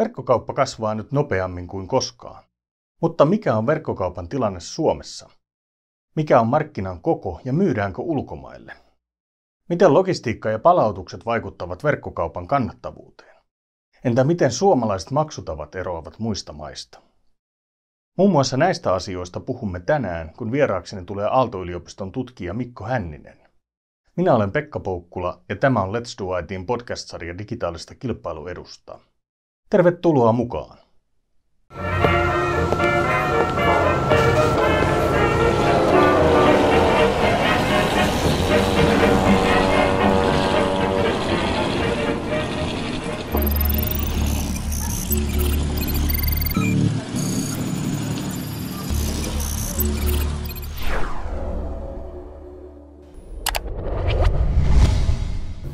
Verkkokauppa kasvaa nyt nopeammin kuin koskaan. Mutta mikä on verkkokaupan tilanne Suomessa? Mikä on markkinan koko ja myydäänkö ulkomaille? Miten logistiikka ja palautukset vaikuttavat verkkokaupan kannattavuuteen? Entä miten suomalaiset maksutavat eroavat muista maista? Muun muassa näistä asioista puhumme tänään, kun vieraakseni tulee Aalto-yliopiston tutkija Mikko Hänninen. Minä olen Pekka Poukkula ja tämä on Let's Do ITin podcast-sarja digitaalista kilpailuedusta. Tervetuloa mukaan!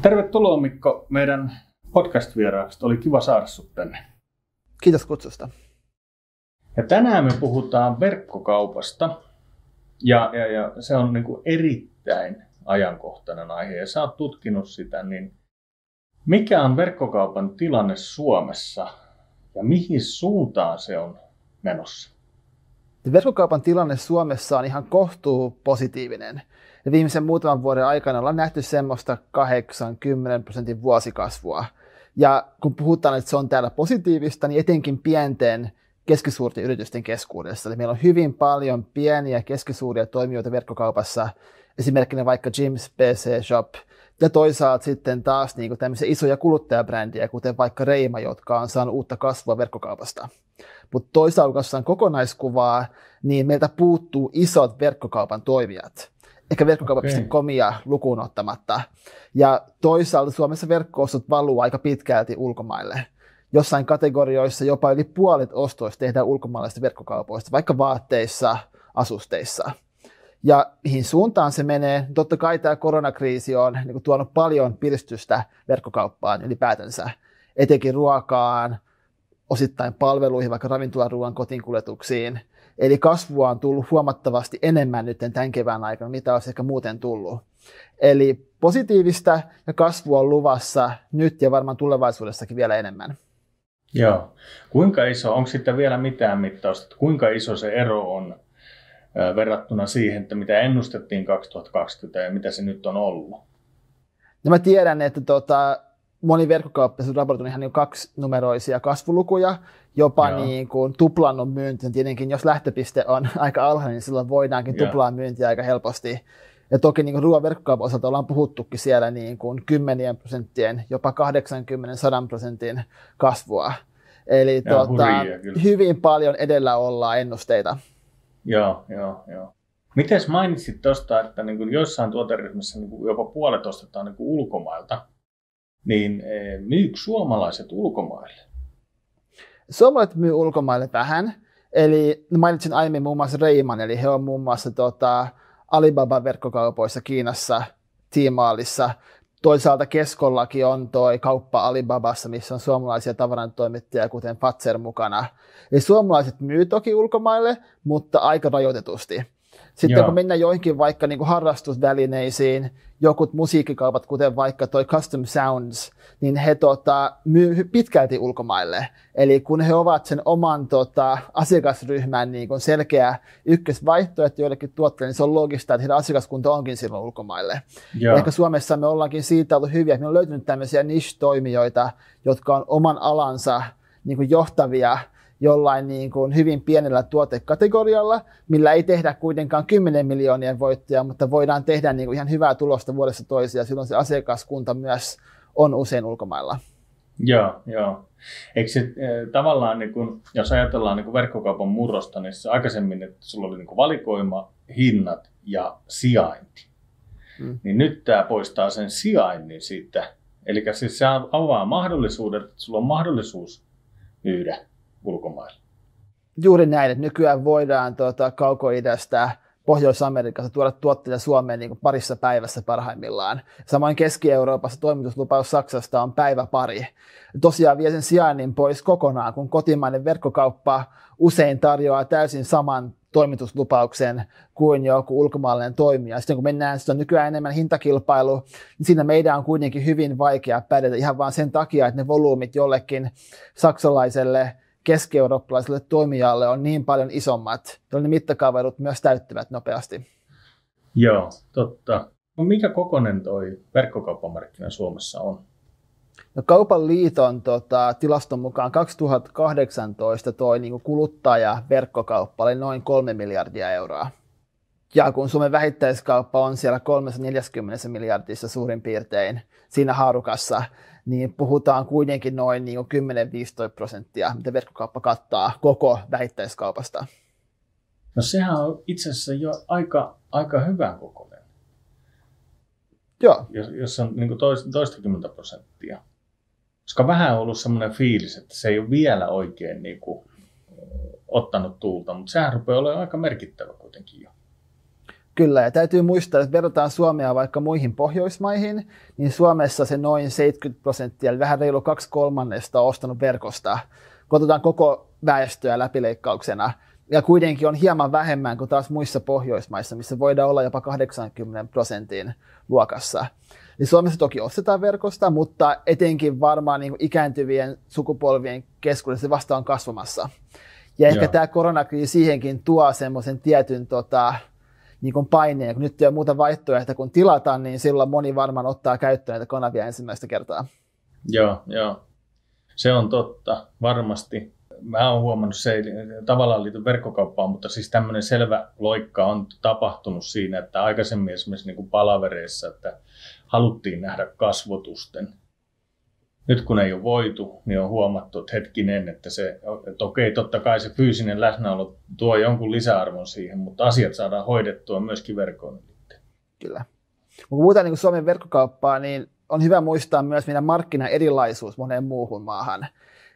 Tervetuloa Mikko meidän podcast-vieraaksi. Oli kiva saada sinut tänne. Kiitos kutsusta. Ja tänään me puhutaan verkkokaupasta. Ja, ja, ja se on niin kuin erittäin ajankohtainen aihe. Ja sä oot tutkinut sitä, niin mikä on verkkokaupan tilanne Suomessa ja mihin suuntaan se on menossa? Verkkokaupan tilanne Suomessa on ihan kohtuu positiivinen. Ja viimeisen muutaman vuoden aikana ollaan nähty semmoista 80 prosentin vuosikasvua. Ja kun puhutaan, että se on täällä positiivista, niin etenkin pienten keskisuurten yritysten keskuudessa. Eli meillä on hyvin paljon pieniä keskisuuria toimijoita verkkokaupassa, esimerkkinä vaikka Jim's PC Shop, ja toisaalta sitten taas niin kuin tämmöisiä isoja kuluttajabrändejä, kuten vaikka Reima, jotka on saanut uutta kasvua verkkokaupasta. Mutta toisaalta, kun konaiskuvaa, niin meiltä puuttuu isot verkkokaupan toimijat ehkä verkkokauppa.comia okay. lukuun ottamatta. Ja toisaalta Suomessa verkkoostot valuu aika pitkälti ulkomaille. Jossain kategorioissa jopa yli puolet ostoista tehdään ulkomaalaisista verkkokaupoista, vaikka vaatteissa, asusteissa. Ja mihin suuntaan se menee? Totta kai tämä koronakriisi on niin kuin, tuonut paljon piristystä verkkokauppaan ylipäätänsä, etenkin ruokaan, osittain palveluihin, vaikka ravintolaruuan kotiinkuljetuksiin – Eli kasvua on tullut huomattavasti enemmän nyt tämän kevään aikana, mitä olisi ehkä muuten tullut. Eli positiivista ja kasvua on luvassa nyt ja varmaan tulevaisuudessakin vielä enemmän. Joo. Kuinka iso, onko sitten vielä mitään mittausta, että kuinka iso se ero on verrattuna siihen, että mitä ennustettiin 2020 ja mitä se nyt on ollut? No mä tiedän, että tota, moni verkkokauppa on raportoinut ihan niin kaksinumeroisia kasvulukuja, jopa niin kuin tuplannut myynti. Tietenkin jos lähtöpiste on aika alhainen, niin silloin voidaankin Joo. tuplaa myyntiä aika helposti. Ja toki niin ruoan verkkokaupan osalta ollaan puhuttukin siellä niin kuin kymmenien prosenttien, jopa 80-100 prosentin kasvua. Eli tuota, hurjia, hyvin paljon edellä ollaan ennusteita. Joo, joo, joo. Miten mainitsit tuosta, että niin kuin joissain tuoteryhmissä niin kuin jopa puolet ostetaan niin kuin ulkomailta, niin eh, myykö suomalaiset ulkomaille? Suomalaiset myy ulkomaille vähän. Eli mainitsin aiemmin muun muassa Reiman, eli he on muun muassa tota, Alibaba-verkkokaupoissa Kiinassa, Tiimaalissa. Toisaalta keskollakin on toi kauppa Alibabassa, missä on suomalaisia tavarantoimittajia, kuten Fatser mukana. Eli suomalaiset myy toki ulkomaille, mutta aika rajoitetusti. Sitten Joo. kun mennään joihinkin vaikka niin kuin harrastusvälineisiin, jokut musiikkikaupat, kuten vaikka toi Custom Sounds, niin he tota, myy pitkälti ulkomaille. Eli kun he ovat sen oman tota, asiakasryhmän niin kuin selkeä ykkösvaihtoehto joillekin tuotteille, niin se on logista, että heidän asiakaskunta onkin silloin ulkomaille. Joo. Ehkä Suomessa me ollaankin siitä ollut hyviä, että me on löytynyt tämmöisiä niche-toimijoita, jotka on oman alansa niin kuin johtavia jollain niin kuin hyvin pienellä tuotekategorialla, millä ei tehdä kuitenkaan 10 miljoonien voittoja, mutta voidaan tehdä niin kuin ihan hyvää tulosta vuodessa toisia. Silloin se asiakaskunta myös on usein ulkomailla. Joo, joo. Eikö se eh, tavallaan, niin kun, jos ajatellaan niin kun verkkokaupan murrosta, niin se aikaisemmin, että sulla oli niin valikoima, hinnat ja sijainti. Hmm. Niin nyt tämä poistaa sen sijainnin siitä. Eli siis se avaa mahdollisuudet, että sulla on mahdollisuus myydä ulkomaille. Juuri näin, että nykyään voidaan tuota, kaukoidästä Pohjois-Amerikassa tuoda tuotteita Suomeen niin parissa päivässä parhaimmillaan. Samoin Keski-Euroopassa toimituslupaus Saksasta on päivä pari. Tosiaan vie sen sijainnin pois kokonaan, kun kotimainen verkkokauppa usein tarjoaa täysin saman toimituslupauksen kuin joku ulkomaalainen toimija. Sitten kun mennään, sitten on nykyään enemmän hintakilpailu, niin siinä meidän on kuitenkin hyvin vaikea pärjätä ihan vain sen takia, että ne volyymit jollekin saksalaiselle keski-eurooppalaiselle toimijalle on niin paljon isommat, jolloin ne mittakaavaidut myös täyttyvät nopeasti. Joo, totta. No mikä kokonen toi verkkokauppamarkkina Suomessa on? No, Kaupan liiton tota, tilaston mukaan 2018 toi niin kuluttaja verkkokauppa oli noin 3 miljardia euroa. Ja kun Suomen vähittäiskauppa on siellä 340 miljardissa suurin piirtein siinä haarukassa, niin puhutaan kuitenkin noin niin 10-15 prosenttia, mitä verkkokauppa kattaa koko vähittäiskaupasta. No sehän on itse asiassa jo aika, aika hyvä kokoinen. Joo. Jos, jos on niin toista, toistakymmentä prosenttia. Koska vähän on ollut semmoinen fiilis, että se ei ole vielä oikein niin kuin, ottanut tuulta, mutta sehän rupeaa olemaan aika merkittävä kuitenkin jo. Kyllä, ja täytyy muistaa, että verrataan Suomea vaikka muihin Pohjoismaihin, niin Suomessa se noin 70 prosenttia, eli vähän reilu kaksi kolmannesta on ostanut verkosta. Kun otetaan koko väestöä läpileikkauksena, ja kuitenkin on hieman vähemmän kuin taas muissa Pohjoismaissa, missä voidaan olla jopa 80 prosentin luokassa. Niin Suomessa toki ostetaan verkosta, mutta etenkin varmaan niin ikääntyvien sukupolvien keskuudessa se vasta on kasvamassa. Ja ehkä Joo. tämä koronakriisi siihenkin tuo semmoisen tietyn tota, niin kuin paineen. Kun nyt ei ole muuta vaihtoehtoja kun tilata, niin silloin moni varmaan ottaa käyttöön näitä kanavia ensimmäistä kertaa. Joo, joo. Se on totta, varmasti. Mä oon huomannut, se ei tavallaan liity verkkokauppaan, mutta siis tämmöinen selvä loikka on tapahtunut siinä, että aikaisemmin esimerkiksi niin kuin palavereissa, että haluttiin nähdä kasvotusten. Nyt kun ei ole voitu, niin on huomattu, että hetkinen, että, se, että okei, totta kai se fyysinen läsnäolo tuo jonkun lisäarvon siihen, mutta asiat saadaan hoidettua myöskin verkon. Kyllä. Kun puhutaan niin Suomen verkkokauppaa, niin on hyvä muistaa myös meidän markkinan erilaisuus moneen muuhun maahan.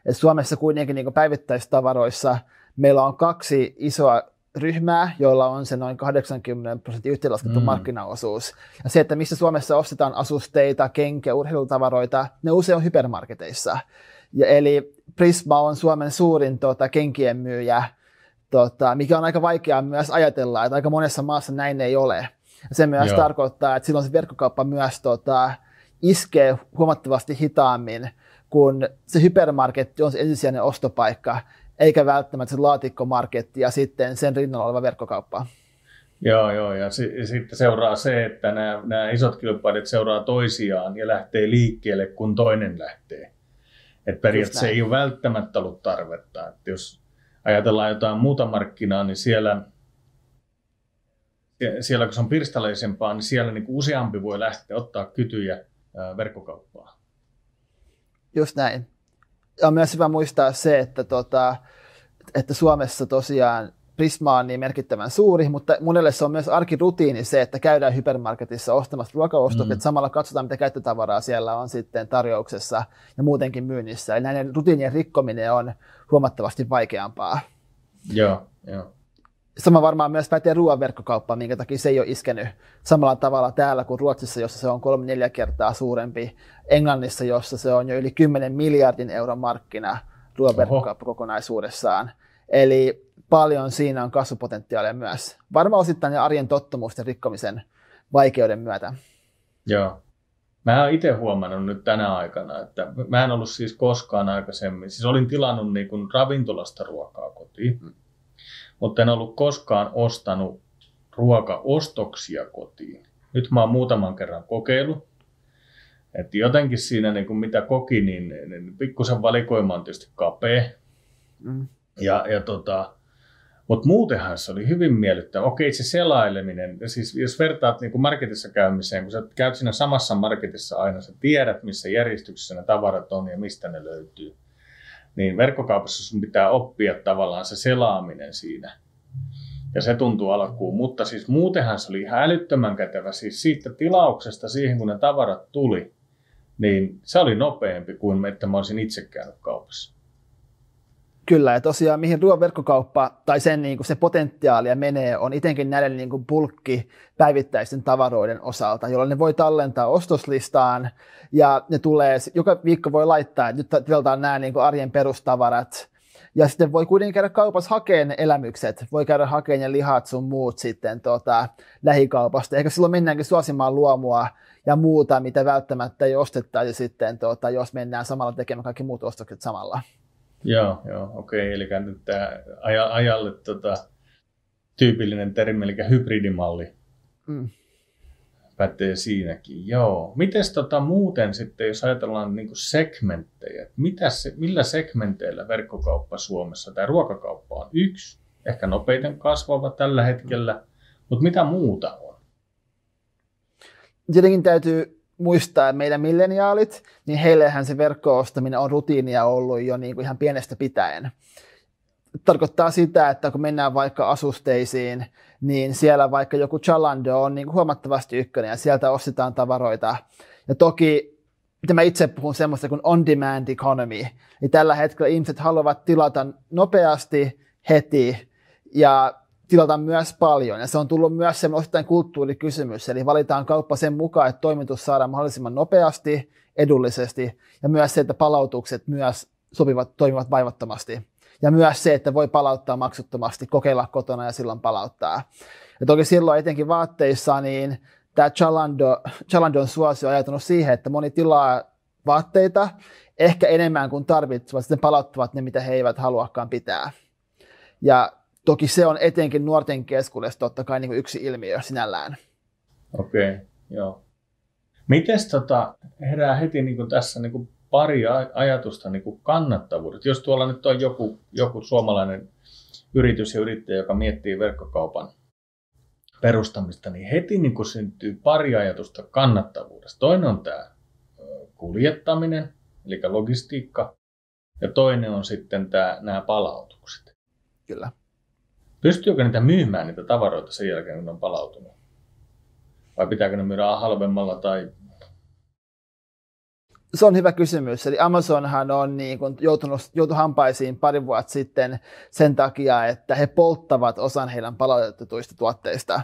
Et Suomessa kuitenkin niin päivittäistavaroissa meillä on kaksi isoa ryhmää, joilla on se noin 80 prosentin yhteenlaskettu mm. markkinaosuus. Ja se, että missä Suomessa ostetaan asusteita, kenkiä, urheilutavaroita, ne usein on hypermarketeissa. Ja eli Prisma on Suomen suurin tota, kenkien myyjä, tota, mikä on aika vaikeaa myös ajatella, että aika monessa maassa näin ei ole. Ja se myös Joo. tarkoittaa, että silloin se verkkokauppa myös tota, iskee huomattavasti hitaammin, kun se hypermarketti on se ensisijainen ostopaikka, eikä välttämättä se laatikkomarketti ja sitten sen rinnalla oleva verkkokauppa. Joo, joo, ja si- sitten seuraa se, että nämä, nämä isot kilpailijat seuraa toisiaan ja lähtee liikkeelle, kun toinen lähtee. Et periaatteessa ei ole välttämättä ollut tarvetta. Et jos ajatellaan jotain muuta markkinaa, niin siellä, siellä kun se on pirstaleisempaa, niin siellä niin useampi voi lähteä ottaa kytyjä verkkokauppaa. Just näin on myös hyvä muistaa se, että, tota, että Suomessa tosiaan Prisma on niin merkittävän suuri, mutta monelle se on myös arkirutiini se, että käydään hypermarketissa ostamassa ruokaostot, mm. että samalla katsotaan, mitä käyttötavaraa siellä on sitten tarjouksessa ja muutenkin myynnissä. Eli näiden rutiinien rikkominen on huomattavasti vaikeampaa. Joo, joo. Sama varmaan myös pätee ruoan verkkokauppaan, minkä takia se ei ole iskenyt samalla tavalla täällä kuin Ruotsissa, jossa se on kolme neljä kertaa suurempi. Englannissa, jossa se on jo yli 10 miljardin euron markkina ruoan verkkokauppa kokonaisuudessaan. Eli paljon siinä on kasvupotentiaalia myös. Varmaan osittain arjen tottumusten rikkomisen vaikeuden myötä. Joo. Mä oon itse huomannut nyt tänä aikana, että mä en ollut siis koskaan aikaisemmin, siis olin tilannut niin kuin ravintolasta ruokaa kotiin. Mm mutta en ollut koskaan ostanut ruokaostoksia kotiin. Nyt mä oon muutaman kerran kokeillut. Että jotenkin siinä, niin kuin mitä koki, niin, niin pikkusen valikoima on tietysti kapea. Mm. Ja, ja tota, mutta muutenhan se oli hyvin miellyttävä. Okei, se selaileminen, siis jos vertaat niin kuin marketissa käymiseen, kun sä käyt siinä samassa marketissa aina, sä tiedät, missä järjestyksessä ne tavarat on ja mistä ne löytyy niin verkkokaupassa sun pitää oppia tavallaan se selaaminen siinä. Ja se tuntuu alkuun, mutta siis muutenhan se oli ihan älyttömän kätevä. Siis siitä tilauksesta siihen, kun ne tavarat tuli, niin se oli nopeampi kuin että mä olisin itse käynyt kaupassa. Kyllä, ja tosiaan mihin ruoan verkkokauppa tai sen niin kuin se potentiaalia menee, on itenkin näiden niin kuin bulkki päivittäisten tavaroiden osalta, jolloin ne voi tallentaa ostoslistaan ja ne tulee, joka viikko voi laittaa, että nyt tilataan nämä niin kuin arjen perustavarat Ja sitten voi kuitenkin käydä kaupassa hakeen ne elämykset, voi käydä hakeen ne lihat sun muut sitten tota, lähikaupasta. Ehkä silloin mennäänkin suosimaan luomua ja muuta, mitä välttämättä ei ostettaisi sitten, tota, jos mennään samalla tekemään kaikki muut ostokset samalla. Joo, joo, okei. Eli nyt tämä ajalle tota, tyypillinen termi, eli hybridimalli. Mm pätee siinäkin, joo. Miten tota muuten sitten, jos ajatellaan niin segmenttejä, mitä se, millä segmenteillä verkkokauppa Suomessa tai ruokakauppa on yksi, ehkä nopeiten kasvava tällä hetkellä, mutta mitä muuta on? Tietenkin täytyy muistaa, meidän milleniaalit, niin heillehän se verkko-ostaminen on rutiinia ollut jo niin kuin ihan pienestä pitäen. Tarkoittaa sitä, että kun mennään vaikka asusteisiin, niin siellä vaikka joku Chalando on niin kuin huomattavasti ykkönen ja sieltä ostetaan tavaroita. Ja toki, mitä mä itse puhun semmoista kuin on-demand economy, niin tällä hetkellä ihmiset haluavat tilata nopeasti, heti ja tilata myös paljon. Ja se on tullut myös semmoinen kulttuurikysymys, eli valitaan kauppa sen mukaan, että toimitus saadaan mahdollisimman nopeasti, edullisesti ja myös se, että palautukset myös sopivat, toimivat vaivattomasti. Ja myös se, että voi palauttaa maksuttomasti, kokeilla kotona ja silloin palauttaa. Ja toki silloin etenkin vaatteissa, niin tämä Chalando, Chalandon suosio on ajatunut siihen, että moni tilaa vaatteita ehkä enemmän kuin tarvitsevat, sitten palauttavat ne, mitä he eivät haluakaan pitää. Ja toki se on etenkin nuorten keskuudessa totta kai niin yksi ilmiö sinällään. Okei, okay, joo. Miten tota, herää heti niin kuin tässä niin kuin pari ajatusta niin kuin kannattavuudet. Jos tuolla nyt on joku, joku suomalainen yritys ja yrittäjä, joka miettii verkkokaupan perustamista, niin heti niin kuin syntyy pari ajatusta kannattavuudesta. Toinen on tämä kuljettaminen, eli logistiikka, ja toinen on sitten tämä, nämä palautukset. Kyllä. Pystyykö niitä myymään niitä tavaroita sen jälkeen, kun ne on palautunut? Vai pitääkö ne myydä halvemmalla tai se on hyvä kysymys. Eli Amazonhan on niin kuin joutunut, joutu hampaisiin pari vuotta sitten sen takia, että he polttavat osan heidän palautetuista tuotteista.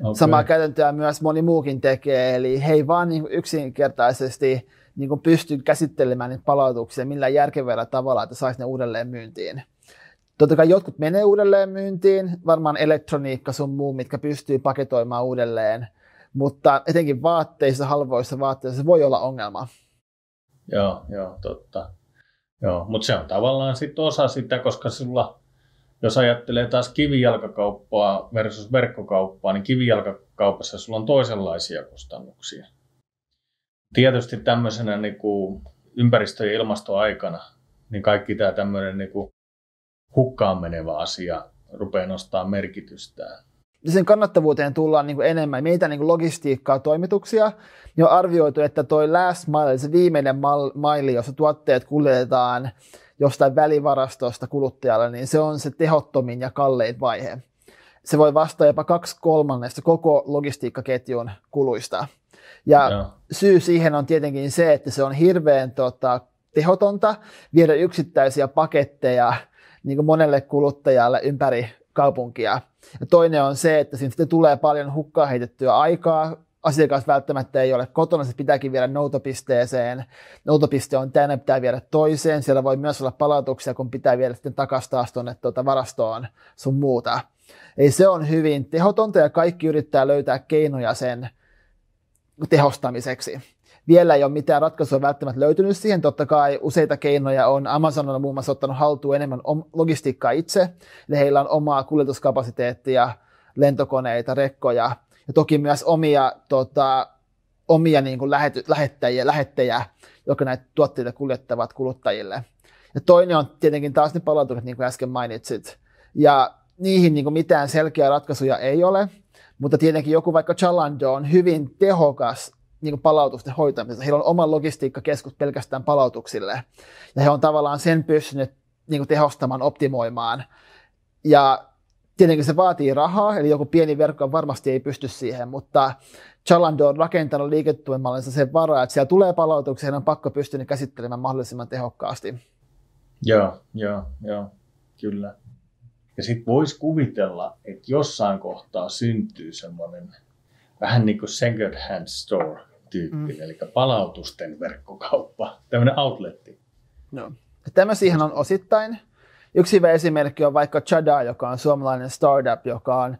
Okay. Samaa käytäntöä myös moni muukin tekee, eli he ei vaan niin yksinkertaisesti niin kuin pysty käsittelemään niitä palautuksia millään järkevällä tavalla, että saisi ne uudelleen myyntiin. Totta kai jotkut menee uudelleen myyntiin, varmaan elektroniikka sun muu, mitkä pystyy paketoimaan uudelleen, mutta etenkin vaatteissa, halvoissa vaatteissa voi olla ongelma. Joo, joo, totta. Joo, mutta se on tavallaan sitten osa sitä, koska sulla, jos ajattelee taas kivijalkakauppaa versus verkkokauppaa, niin kivijalkakaupassa sulla on toisenlaisia kustannuksia. Tietysti tämmöisenä niin kuin ympäristö- ja ilmastoaikana, niin kaikki tämä tämmöinen niin kuin hukkaan menevä asia rupeaa nostaa merkitystään sen kannattavuuteen tullaan niin kuin enemmän. Meitä niin kuin logistiikkaa, toimituksia, niin on arvioitu, että toi last mile, se viimeinen maili, jossa tuotteet kuljetetaan jostain välivarastosta kuluttajalle, niin se on se tehottomin ja kallein vaihe. Se voi vastata jopa kaksi kolmannesta koko logistiikkaketjun kuluista. Ja no. syy siihen on tietenkin se, että se on hirveän tota, tehotonta viedä yksittäisiä paketteja niin kuin monelle kuluttajalle ympäri kaupunkia. Ja toinen on se, että siinä sitten tulee paljon hukkaa heitettyä aikaa, asiakas välttämättä ei ole kotona, se pitääkin viedä noutopisteeseen. Noutopiste on tänne, pitää viedä toiseen. Siellä voi myös olla palautuksia, kun pitää viedä sitten takaisin taas tuonne tuota varastoon sun muuta. Ei se on hyvin tehotonta ja kaikki yrittää löytää keinoja sen tehostamiseksi vielä ei ole mitään ratkaisua välttämättä löytynyt siihen. Totta kai useita keinoja on. Amazon on muun muassa ottanut haltuun enemmän logistiikkaa itse. Eli heillä on omaa kuljetuskapasiteettia, lentokoneita, rekkoja ja toki myös omia, tota, omia niin kuin lähety, lähettäjiä, lähettäjiä, jotka näitä tuotteita kuljettavat kuluttajille. Ja toinen on tietenkin taas ne palautukset, niin kuin äsken mainitsit. Ja niihin niin kuin mitään selkeää ratkaisuja ei ole, mutta tietenkin joku vaikka Chalando on hyvin tehokas niin kuin palautusten hoitamisessa. Heillä on oma logistiikkakeskus pelkästään palautuksille. Ja he on tavallaan sen pystynyt niin kuin tehostamaan, optimoimaan. Ja tietenkin se vaatii rahaa, eli joku pieni verkko varmasti ei pysty siihen, mutta Chalando on rakentanut liiketuemallinsa sen varaa, että siellä tulee palautuksia, on pakko pystyä käsittelemään mahdollisimman tehokkaasti. Joo, joo, joo, kyllä. Ja sitten voisi kuvitella, että jossain kohtaa syntyy semmoinen vähän niin kuin second hand store tyyppinen, mm. eli palautusten verkkokauppa, tämmöinen outletti. No. Tämä siihen on osittain, Yksi hyvä esimerkki on vaikka Chada, joka on suomalainen startup, joka on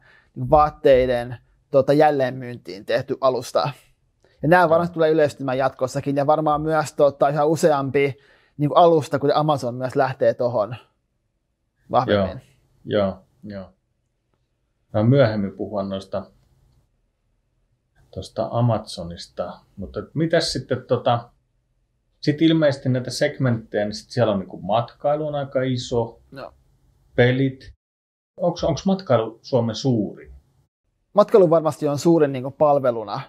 vaatteiden tota, jälleenmyyntiin tehty alusta. Ja nämä varmasti tulee yleistymään jatkossakin ja varmaan myös tota, yhä useampi niin kuin alusta, kun Amazon myös lähtee tuohon vahvemmin. Joo, joo. joo. Mä myöhemmin puhua noista tuosta Amazonista, mutta mitäs sitten tota, sitten ilmeisesti näitä segmenttejä, niin sit siellä on niin matkailu on aika iso, no. pelit. Onko matkailu Suomen suuri? Matkailu varmasti on suurin niin palveluna.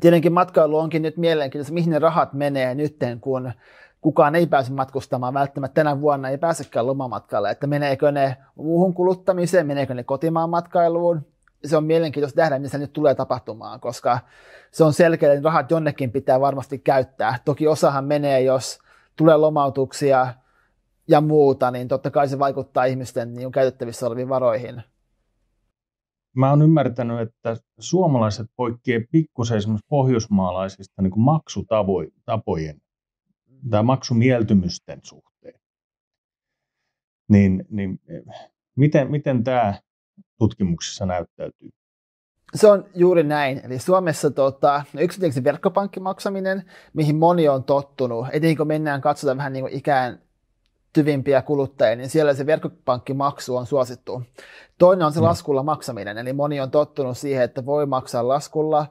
Tietenkin matkailu onkin nyt mielenkiintoista, mihin ne rahat menee nyt, kun kukaan ei pääse matkustamaan välttämättä tänä vuonna, ei pääsekään lomamatkalle, että meneekö ne muuhun kuluttamiseen, meneekö ne kotimaan matkailuun, se on mielenkiintoista nähdä, mitä nyt tulee tapahtumaan, koska se on selkeä, että rahat jonnekin pitää varmasti käyttää. Toki osahan menee, jos tulee lomautuksia ja muuta, niin totta kai se vaikuttaa ihmisten niin käytettävissä oleviin varoihin. Mä oon ymmärtänyt, että suomalaiset poikkeaa pikkusen esimerkiksi pohjoismaalaisista niin maksutapojen tai maksumieltymysten suhteen. Niin, niin miten, miten tämä tutkimuksissa näyttäytyy? Se on juuri näin. Eli Suomessa tota, yksityisen verkkopankkimaksaminen, mihin moni on tottunut, etenkin kun mennään katsotaan vähän niin kuin ikään tyvimpiä kuluttajia, niin siellä se verkkopankkimaksu on suosittu. Toinen on se mm. laskulla maksaminen, eli moni on tottunut siihen, että voi maksaa laskulla,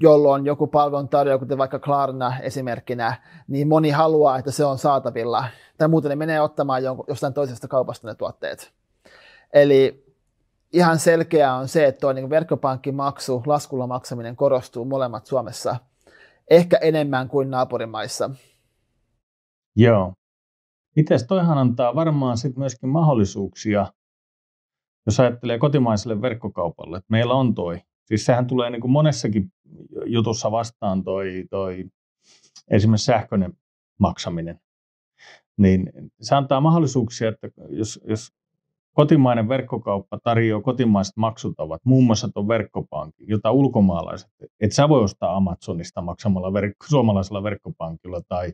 jolloin joku palvelun kuten vaikka Klarna esimerkkinä, niin moni haluaa, että se on saatavilla. Tai muuten ne menee ottamaan jostain toisesta kaupasta ne tuotteet. Eli ihan selkeää on se, että tuo niin verkkopankkimaksu, laskulla maksaminen korostuu molemmat Suomessa ehkä enemmän kuin naapurimaissa. Joo. Mites toihan antaa varmaan sit myöskin mahdollisuuksia, jos ajattelee kotimaiselle verkkokaupalle, että meillä on toi. Siis sehän tulee niin kuin monessakin jutussa vastaan toi, toi esimerkiksi sähköinen maksaminen. Niin se antaa mahdollisuuksia, että jos, jos Kotimainen verkkokauppa tarjoaa kotimaiset maksutavat, muun muassa tuon verkkopankin, jota ulkomaalaiset, et sä voi ostaa Amazonista maksamalla verkko, suomalaisella verkkopankilla tai,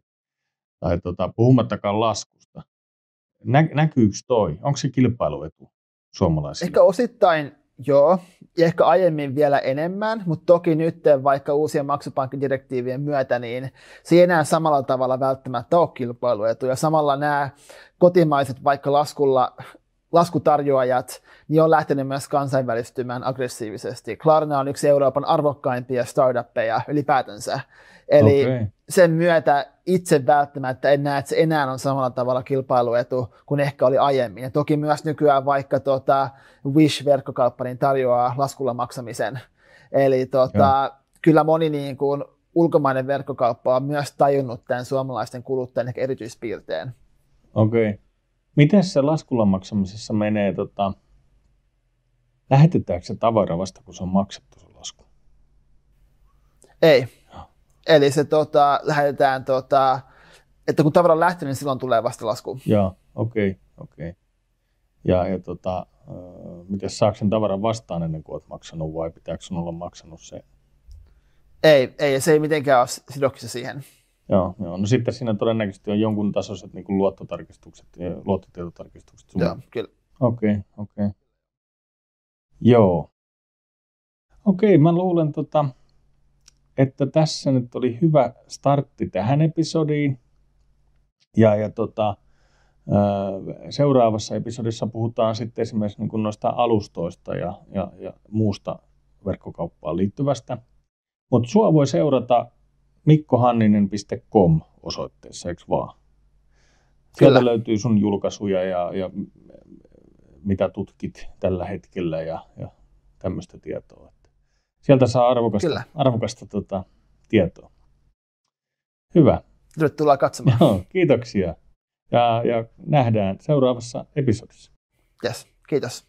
tai tota, puhumattakaan laskusta. Nä, näkyykö toi? Onko se kilpailuetu suomalaisille? Ehkä osittain joo, ja ehkä aiemmin vielä enemmän, mutta toki nyt vaikka uusien maksupankkidirektiivien myötä, niin se ei enää samalla tavalla välttämättä ole kilpailuetu. Ja samalla nämä kotimaiset vaikka laskulla laskutarjoajat niin on lähtenyt myös kansainvälistymään aggressiivisesti. Klarna on yksi Euroopan arvokkaimpia startuppeja ylipäätänsä. Eli okay. sen myötä itse välttämättä en näe, että se enää on samalla tavalla kilpailuetu kuin ehkä oli aiemmin. Ja toki myös nykyään vaikka tota Wish-verkkokauppa niin tarjoaa laskulla maksamisen. Eli tota, kyllä moni niin kuin ulkomainen verkkokauppa on myös tajunnut tämän suomalaisten kuluttajien erityispiirteen. Okei. Okay. Miten se laskulla maksamisessa menee, tota, lähetetäänkö se tavara vasta, kun se on maksettu se lasku? Ei. Ja. Eli se tota, lähetetään, tota, että kun tavara on lähtenyt, niin silloin tulee vasta lasku. Joo, okei, okay, okei. Okay. Ja, ja tota, miten saako sen tavaran vastaan ennen kuin olet maksanut vai pitääkö sinun olla maksanut se? Ei, ei, se ei mitenkään ole sidoksissa siihen. Joo, joo. No sitten siinä todennäköisesti on jonkun tasoiset niin kuin luottotarkistukset ja luottotietotarkistukset. Sun... Joo, kyllä. Okei, okay, okei. Okay. Joo. Okei, okay, mä luulen, tota, että tässä nyt oli hyvä startti tähän episodiin. Ja, ja tota, seuraavassa episodissa puhutaan sitten esimerkiksi niin noista alustoista ja, ja, ja muusta verkkokauppaan liittyvästä. Mutta sua voi seurata mikkohanninen.com osoitteessa, eikö vaan? Sieltä Kyllä. löytyy sun julkaisuja ja, ja mitä tutkit tällä hetkellä ja, ja tämmöistä tietoa. Sieltä saa arvokasta, Kyllä. arvokasta tota, tietoa. Hyvä. Tervetuloa katsomaan. Joo, kiitoksia. Ja, ja nähdään seuraavassa episodissa. Yes, kiitos.